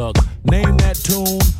plug. Name that tune